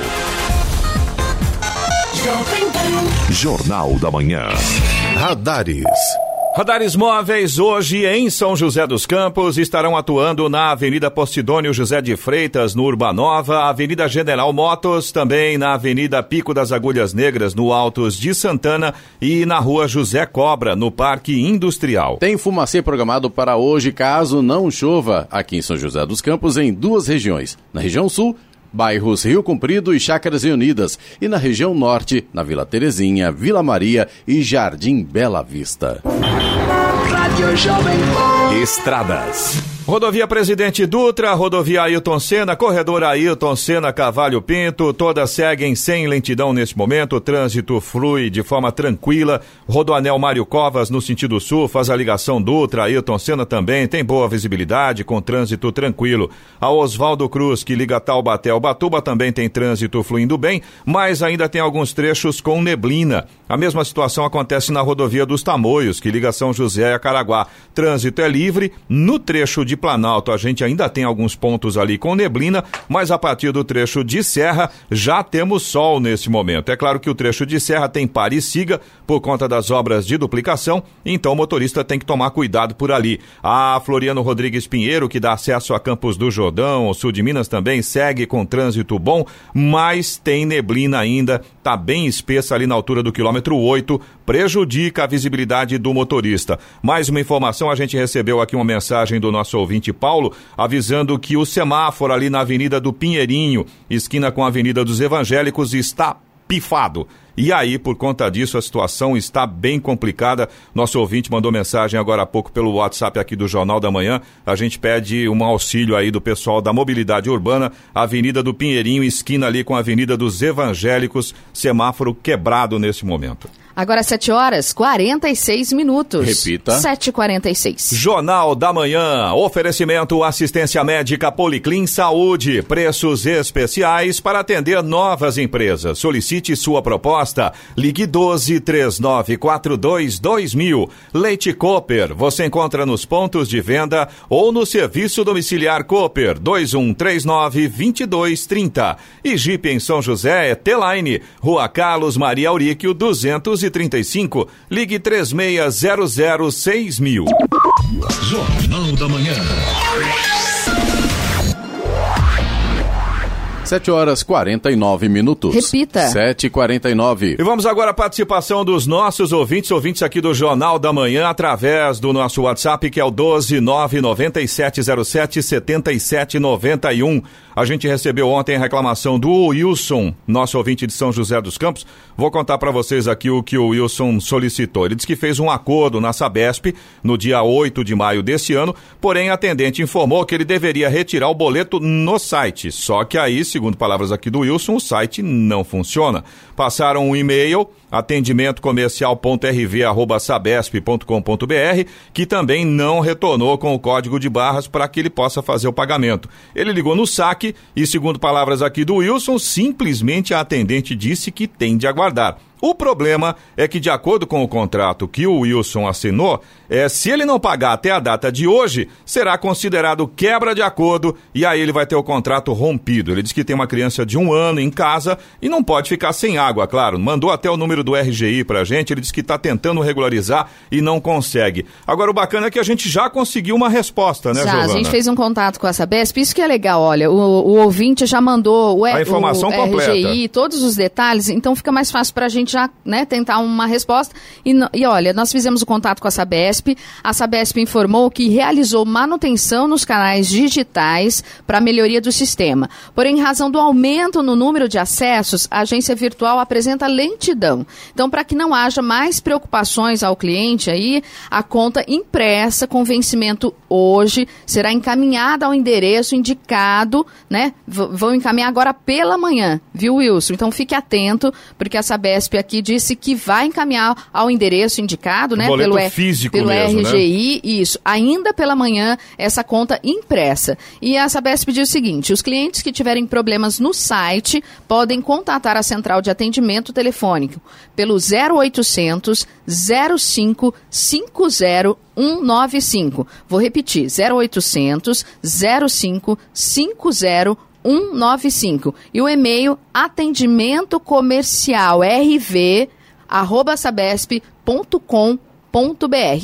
Speaker 5: Jornal da Manhã. Radares.
Speaker 3: Radares móveis hoje em São José dos Campos estarão atuando na Avenida Postidônio José de Freitas, no Urbanova, Avenida General Motos, também na Avenida Pico das Agulhas Negras, no Altos de Santana e na Rua José Cobra, no Parque Industrial.
Speaker 1: Tem fumacê programado para hoje, caso não chova, aqui em São José dos Campos, em duas regiões. Na região sul, bairros Rio Comprido e Chácaras Reunidas, e na região norte, na Vila Terezinha, Vila Maria e Jardim Bela Vista.
Speaker 3: Estradas. Rodovia Presidente Dutra, rodovia Ailton Senna, corredor Ailton Senna Cavalho Pinto, todas seguem sem lentidão neste momento, o trânsito flui de forma tranquila. Rodoanel Mário Covas no sentido sul faz a ligação Dutra, Ailton Senna também tem boa visibilidade com trânsito tranquilo. A Oswaldo Cruz que liga Taubaté ao Batuba também tem trânsito fluindo bem, mas ainda tem alguns trechos com neblina. A mesma situação acontece na rodovia dos Tamoios, que liga São José a Caraguá. Trânsito é livre no trecho de Planalto a gente ainda tem alguns pontos ali com neblina, mas a partir do trecho de Serra já temos sol nesse momento. É claro que o trecho de Serra tem pare e siga por conta das obras de duplicação, então o motorista tem que tomar cuidado por ali. A Floriano Rodrigues Pinheiro, que dá acesso a Campos do Jordão, o sul de Minas também segue com trânsito bom, mas tem neblina ainda, tá bem espessa ali na altura do quilômetro 8, prejudica a visibilidade do motorista. Mais uma informação, a gente recebeu aqui uma mensagem do nosso ouvinte Paulo, avisando que o semáforo ali na Avenida do Pinheirinho, esquina com a Avenida dos Evangélicos, está pifado. E aí, por conta disso, a situação está bem complicada. Nosso ouvinte mandou mensagem agora há pouco pelo WhatsApp aqui do Jornal da Manhã. A gente pede um auxílio aí do pessoal da mobilidade urbana, Avenida do Pinheirinho, esquina ali com a Avenida dos Evangélicos, semáforo quebrado nesse momento.
Speaker 2: Agora 7 horas 46 minutos.
Speaker 1: Repita.
Speaker 2: 7h46.
Speaker 3: Jornal da Manhã. Oferecimento assistência médica Policlin Saúde. Preços especiais para atender novas empresas. Solicite sua proposta. Ligue 12 3942 2000. Leite Cooper. Você encontra nos pontos de venda ou no serviço domiciliar Cooper 2139 2230. E Jeep em São José é T-Line. Rua Carlos Maria Auríquio 200 235, ligue 3600 6000.
Speaker 5: Jornal da Manhã.
Speaker 1: 7 horas 49 minutos.
Speaker 2: Repita.
Speaker 1: 7 e 49
Speaker 3: E vamos agora à participação dos nossos ouvintes, ouvintes aqui do Jornal da Manhã, através do nosso WhatsApp, que é o 12997077791. A gente recebeu ontem a reclamação do Wilson, nosso ouvinte de São José dos Campos. Vou contar para vocês aqui o que o Wilson solicitou. Ele disse que fez um acordo na Sabesp no dia 8 de maio desse ano, porém a atendente informou que ele deveria retirar o boleto no site. Só que aí, segundo palavras aqui do Wilson, o site não funciona. Passaram um e-mail atendimentocomercial.rv@sabesp.com.br, que também não retornou com o código de barras para que ele possa fazer o pagamento. Ele ligou no saque e, segundo palavras aqui do Wilson, simplesmente a atendente disse que tem de aguardar. O problema é que, de acordo com o contrato que o Wilson assinou, é, se ele não pagar até a data de hoje, será considerado quebra de acordo e aí ele vai ter o contrato rompido. Ele diz que tem uma criança de um ano em casa e não pode ficar sem água, claro. Mandou até o número do RGI pra gente, ele diz que está tentando regularizar e não consegue. Agora, o bacana é que a gente já conseguiu uma resposta, né,
Speaker 2: Já,
Speaker 3: Giovana?
Speaker 2: a gente fez um contato com a Sabesp, isso que é legal, olha, o, o ouvinte já mandou o,
Speaker 3: A informação
Speaker 2: o
Speaker 3: completa.
Speaker 2: RGI, todos os detalhes, então fica mais fácil para a gente já né, tentar uma resposta. E, e olha, nós fizemos o contato com a Sabesp, a Sabesp informou que realizou manutenção nos canais digitais para melhoria do sistema. Porém, em razão do aumento no número de acessos, a agência virtual apresenta lentidão. Então, para que não haja mais preocupações ao cliente aí, a conta impressa com vencimento hoje será encaminhada ao endereço indicado, né? V- vão encaminhar agora pela manhã, viu, Wilson? Então fique atento, porque a Sabesp aqui disse que vai encaminhar ao endereço indicado, né?
Speaker 3: boleto
Speaker 2: pelo,
Speaker 3: físico
Speaker 2: pelo
Speaker 3: mesmo, né?
Speaker 2: RGI, isso, ainda pela manhã, essa conta impressa. E a Sabesp diz o seguinte: os clientes que tiverem problemas no site podem contatar a central de atendimento telefônico pelo 0800 05 50 195. Vou repetir: 0800 05 50 195. E o e-mail atendimento comercial rv arroba sabesp.com.br.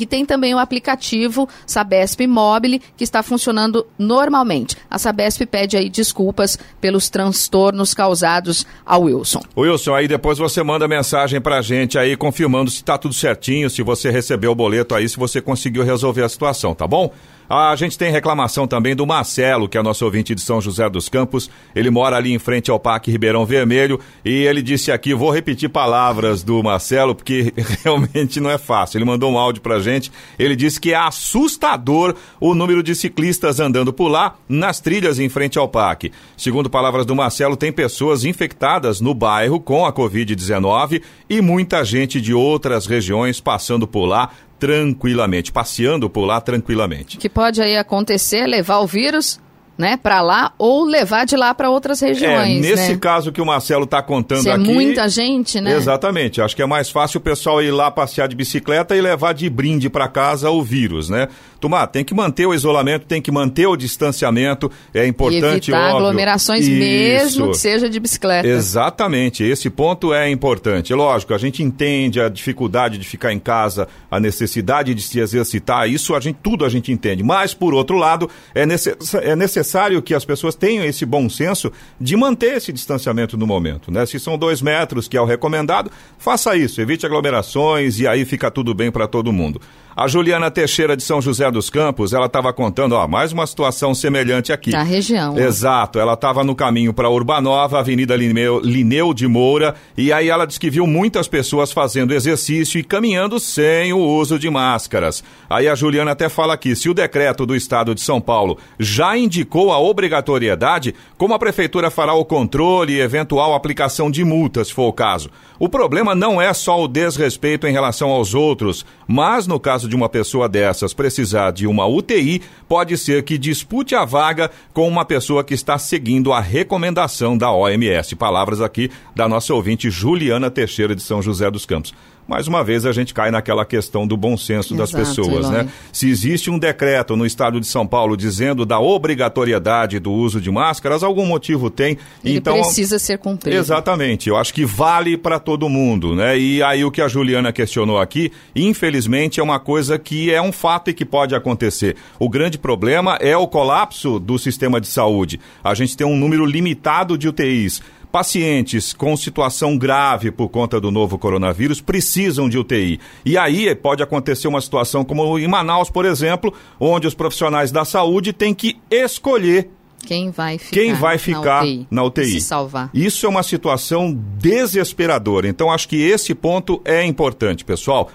Speaker 2: E tem também o aplicativo Sabesp Mobile, que está funcionando normalmente. A Sabesp pede aí desculpas pelos transtornos causados ao Wilson.
Speaker 3: Wilson, aí depois você manda mensagem pra gente aí confirmando se tá tudo certinho, se você recebeu o boleto aí, se você conseguiu resolver a situação, tá bom? A gente tem reclamação também do Marcelo, que é nosso ouvinte de São José dos Campos. Ele mora ali em frente ao Parque Ribeirão Vermelho e ele disse aqui, vou repetir palavras do Marcelo, porque realmente não é fácil. Ele mandou um áudio pra gente. Ele disse que é assustador o número de ciclistas andando por lá nas trilhas em frente ao parque. Segundo palavras do Marcelo, tem pessoas infectadas no bairro com a Covid-19 e muita gente de outras regiões passando por lá tranquilamente, passeando por lá tranquilamente.
Speaker 2: O que pode aí acontecer levar o vírus né, para lá ou levar de lá para outras
Speaker 3: É,
Speaker 2: regiões.
Speaker 3: nesse
Speaker 2: né?
Speaker 3: caso que o Marcelo está contando
Speaker 2: Se é
Speaker 3: aqui.
Speaker 2: muita gente, né?
Speaker 3: Exatamente. Acho que é mais fácil o pessoal ir lá passear de bicicleta e levar de brinde para casa o vírus, né? Tomar, tem que manter o isolamento, tem que manter o distanciamento. É
Speaker 2: E
Speaker 3: importante,
Speaker 2: evitar
Speaker 3: óbvio.
Speaker 2: aglomerações
Speaker 3: Isso.
Speaker 2: mesmo que seja de bicicleta.
Speaker 3: Exatamente, esse ponto é importante. Lógico, a gente entende a dificuldade de ficar em casa, a necessidade de se exercitar, isso a gente tudo a gente entende. Mas por outro lado, é, necess é necessário necessário que as pessoas tenham esse bom senso de manter esse distanciamento no momento. Né? Se são dois metros, que é o recomendado, faça isso, evite aglomerações e aí fica tudo bem para todo mundo. A Juliana Teixeira de São José dos Campos, ela estava contando, ó, mais uma situação semelhante aqui.
Speaker 2: Na região.
Speaker 3: Exato, ela estava no caminho para Urbanova, Avenida Lineu, Lineu de Moura, e aí ela disse que viu muitas pessoas fazendo exercício e caminhando sem o uso de máscaras. Aí a Juliana até fala aqui, se o decreto do Estado de São Paulo já indicou a obrigatoriedade, como a Prefeitura fará o controle e eventual aplicação de multas, se for o caso? O problema não é só o desrespeito em relação aos outros, mas no caso de uma pessoa dessas precisar de uma UTI, pode ser que dispute a vaga com uma pessoa que está seguindo a recomendação da OMS. Palavras aqui da nossa ouvinte Juliana Teixeira de São José dos Campos mais uma vez a gente cai naquela questão do bom senso Exato, das pessoas, Eloy. né? Se existe um decreto no estado de São Paulo dizendo da obrigatoriedade do uso de máscaras, algum motivo tem.
Speaker 2: Ele
Speaker 3: então
Speaker 2: precisa ser cumprido.
Speaker 3: Exatamente. Eu acho que vale para todo mundo, né? E aí o que a Juliana questionou aqui, infelizmente é uma coisa que é um fato e que pode acontecer. O grande problema é o colapso do sistema de saúde. A gente tem um número limitado de UTIs. Pacientes com situação grave por conta do novo coronavírus precisam de UTI. E aí pode acontecer uma situação como em Manaus, por exemplo, onde os profissionais da saúde têm que escolher
Speaker 2: quem vai ficar,
Speaker 3: Quem vai ficar na UTI. Na UTI.
Speaker 2: Se salvar.
Speaker 3: Isso é uma situação desesperadora. Então, acho que esse ponto é importante, pessoal.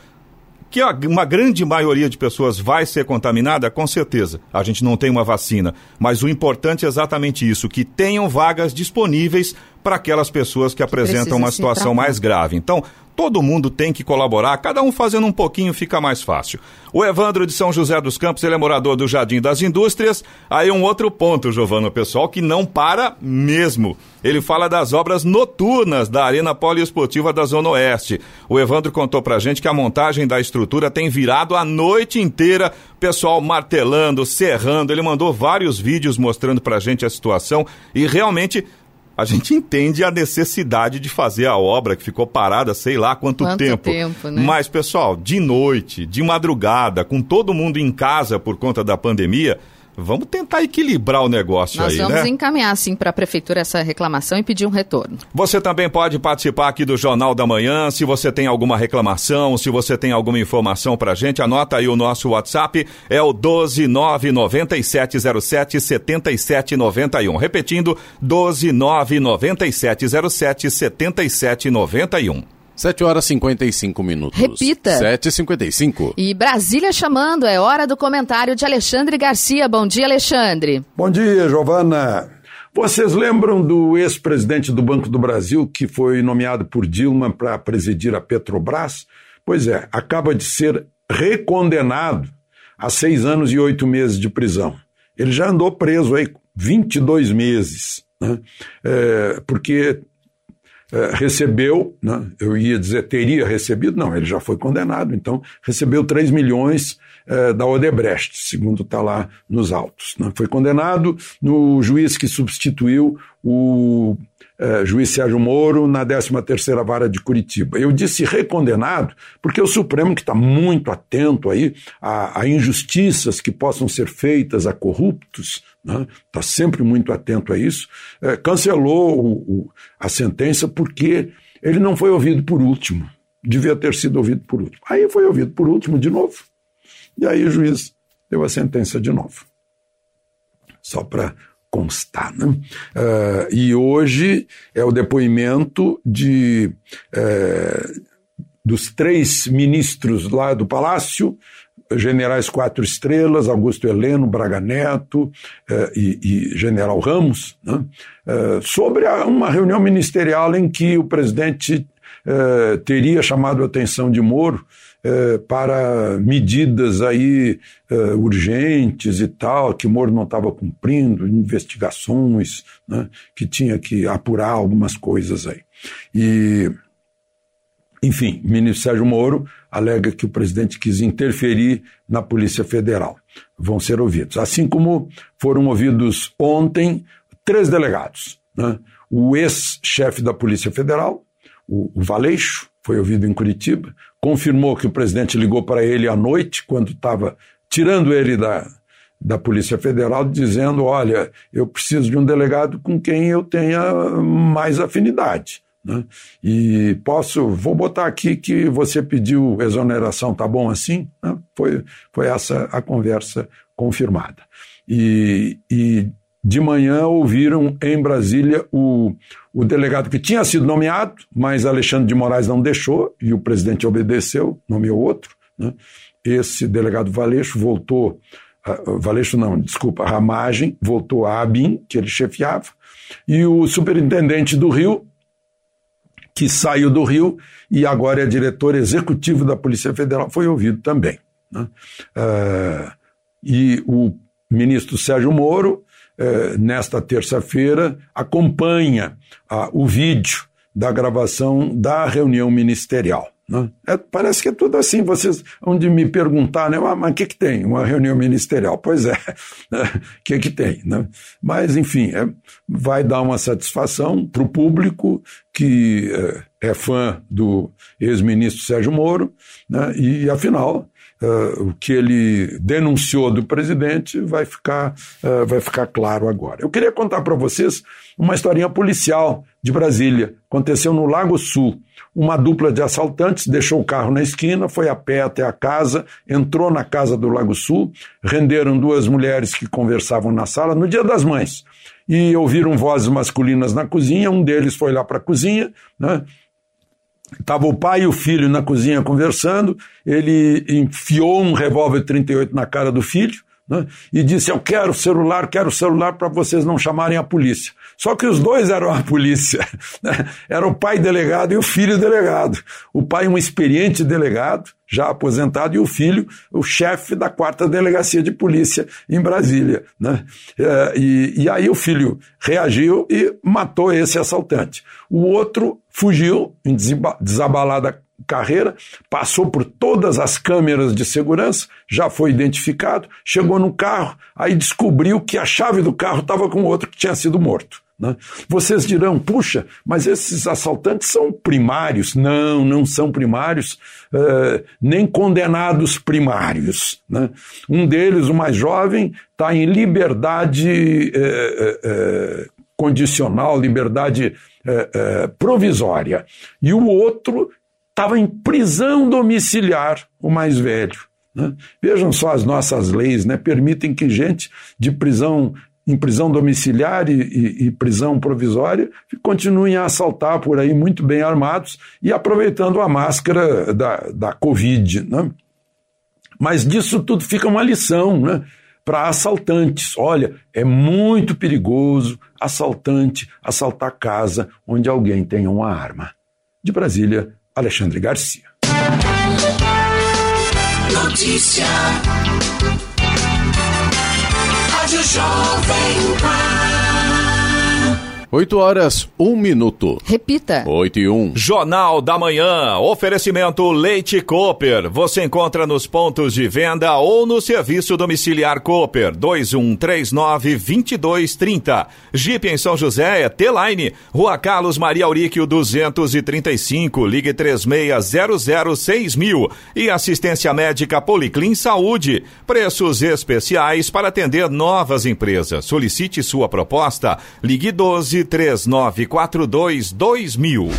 Speaker 3: Que uma grande maioria de pessoas vai ser contaminada, com certeza. A gente não tem uma vacina. Mas o importante é exatamente isso: que tenham vagas disponíveis para aquelas pessoas que apresentam uma situação mais grave. Então, todo mundo tem que colaborar, cada um fazendo um pouquinho fica mais fácil. O Evandro de São José dos Campos, ele é morador do Jardim das Indústrias. Aí um outro ponto, Giovana, pessoal, que não para mesmo. Ele fala das obras noturnas da Arena Poliesportiva da Zona Oeste. O Evandro contou pra gente que a montagem da estrutura tem virado a noite inteira, pessoal martelando, serrando. Ele mandou vários vídeos mostrando pra gente a situação e realmente a gente entende a necessidade de fazer a obra que ficou parada, sei lá quanto,
Speaker 2: quanto
Speaker 3: tempo.
Speaker 2: tempo né?
Speaker 3: Mas, pessoal, de noite, de madrugada, com todo mundo em casa por conta da pandemia, Vamos tentar equilibrar o negócio
Speaker 2: Nós
Speaker 3: aí,
Speaker 2: né? Nós vamos encaminhar, sim, para a Prefeitura essa reclamação e pedir um retorno.
Speaker 3: Você também pode participar aqui do Jornal da Manhã. Se você tem alguma reclamação, se você tem alguma informação para a gente, anota aí o nosso WhatsApp. É o 12997077791. Repetindo, 12997077791.
Speaker 1: 7 horas e 55 minutos.
Speaker 2: Repita.
Speaker 1: 7h55.
Speaker 2: E Brasília chamando, é hora do comentário de Alexandre Garcia. Bom dia, Alexandre.
Speaker 4: Bom dia, Giovana. Vocês lembram do ex-presidente do Banco do Brasil que foi nomeado por Dilma para presidir a Petrobras? Pois é, acaba de ser recondenado a seis anos e oito meses de prisão. Ele já andou preso aí 22 meses, né? É, porque recebeu, né, eu ia dizer teria recebido, não, ele já foi condenado, então recebeu 3 milhões é, da Odebrecht, segundo está lá nos autos. Né, foi condenado no juiz que substituiu o é, juiz Sérgio Moro na 13ª Vara de Curitiba. Eu disse recondenado porque o Supremo, que está muito atento aí a, a, injustiças que possam ser feitas a corruptos, está né, tá sempre muito atento a isso, é, cancelou o, o, a sentença porque ele não foi ouvido por último. Devia ter sido ouvido por último. Aí foi ouvido por último de novo. E aí o juiz deu a sentença de novo. Só para constar. Né? Uh, e hoje é o depoimento de, uh, dos três ministros lá do Palácio, generais quatro estrelas, Augusto Heleno, Braga Neto uh, e, e, general Ramos, né? sobre a, uma reunião ministerial em que o presidente teria chamado a atenção de Moro é, para medidas aí é, urgentes e tal, que Moro não estava cumprindo, investigações, né, que tinha que apurar algumas coisas aí. E, enfim, o ministro Sérgio Moro alega que o presidente quis interferir na Polícia Federal. Vão ser ouvidos. Assim como foram ouvidos ontem três delegados. Né? O ex-chefe da Polícia Federal, o, o Valeixo, foi ouvido em Curitiba, confirmou que o presidente ligou para ele à noite, quando estava tirando ele da, da Polícia Federal dizendo: olha, eu preciso de um delegado com quem eu tenha mais afinidade. Né? E posso, vou botar aqui que você pediu exoneração, tá bom assim? Né? Foi, foi essa a conversa confirmada. E, e de manhã ouviram em Brasília o, o delegado que tinha sido nomeado, mas Alexandre de Moraes não deixou e o presidente obedeceu, nomeou outro. Né? Esse delegado Valeixo voltou, uh, Valeixo não, desculpa, Ramagem, voltou a ABIN, que ele chefiava, e o superintendente do Rio, que saiu do Rio e agora é diretor executivo da Polícia Federal, foi ouvido também. Né? Uh, e o ministro Sérgio Moro, uh, nesta terça-feira, acompanha uh, o vídeo da gravação da reunião ministerial. Né? É, parece que é tudo assim. Vocês vão de me perguntar, né? Ah, mas o que, que tem? Uma reunião ministerial? Pois é, o que, que tem? Né? Mas, enfim, é, vai dar uma satisfação para o público que é, é fã do ex-ministro Sérgio Moro, né? e, afinal, Uh, o que ele denunciou do presidente vai ficar, uh, vai ficar claro agora. Eu queria contar para vocês uma historinha policial de Brasília. Aconteceu no Lago Sul. Uma dupla de assaltantes deixou o carro na esquina, foi a pé até a casa, entrou na casa do Lago Sul, renderam duas mulheres que conversavam na sala no Dia das Mães. E ouviram vozes masculinas na cozinha, um deles foi lá para a cozinha, né? Estava o pai e o filho na cozinha conversando, ele enfiou um revólver 38 na cara do filho né, e disse: Eu quero celular, quero celular para vocês não chamarem a polícia. Só que os dois eram a polícia. Né? Era o pai delegado e o filho delegado. O pai, um experiente delegado, já aposentado, e o filho, o chefe da quarta delegacia de polícia em Brasília. Né? É, e, e aí o filho reagiu e matou esse assaltante. O outro fugiu em desabalada carreira, passou por todas as câmeras de segurança, já foi identificado, chegou no carro, aí descobriu que a chave do carro estava com outro que tinha sido morto. Né? Vocês dirão, puxa, mas esses assaltantes são primários. Não, não são primários, uh, nem condenados primários. Né? Um deles, o mais jovem, está em liberdade uh, uh, condicional, liberdade provisória. E o outro estava em prisão domiciliar, o mais velho. Né? Vejam só as nossas leis, né? permitem que gente de prisão em prisão domiciliar e, e, e, prisão provisória, continuem a assaltar por aí muito bem armados e aproveitando a máscara da, da Covid. Né? Mas disso tudo fica uma lição né? para assaltantes. Olha, é muito perigoso assaltante assaltar casa onde alguém tenha uma arma. De Brasília, Alexandre Garcia. Notícia.
Speaker 1: Rádio Jovem Pan. 8 horas, 1 minuto.
Speaker 2: Repita.
Speaker 1: 8 e 1.
Speaker 3: Jornal da Manhã. Oferecimento Leite Cooper. Você encontra nos pontos de venda ou no serviço domiciliar Cooper. 2139-2230. Jeep em São José é T-Line. Rua Carlos Maria Auríquio 235. Ligue 36006000. E assistência médica Policlin Saúde. Preços especiais para atender novas empresas. Solicite sua proposta. Ligue 12 3942 2000.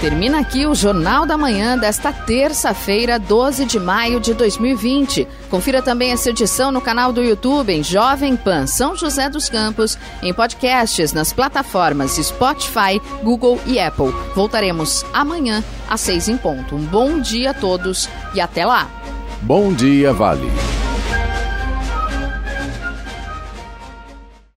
Speaker 2: Termina aqui o Jornal da Manhã desta terça-feira, 12 de maio de 2020. Confira também essa edição no canal do YouTube em Jovem Pan São José dos Campos, em podcasts nas plataformas Spotify, Google e Apple. Voltaremos amanhã às seis em ponto. Um bom dia a todos e até lá.
Speaker 1: Bom dia, Vale.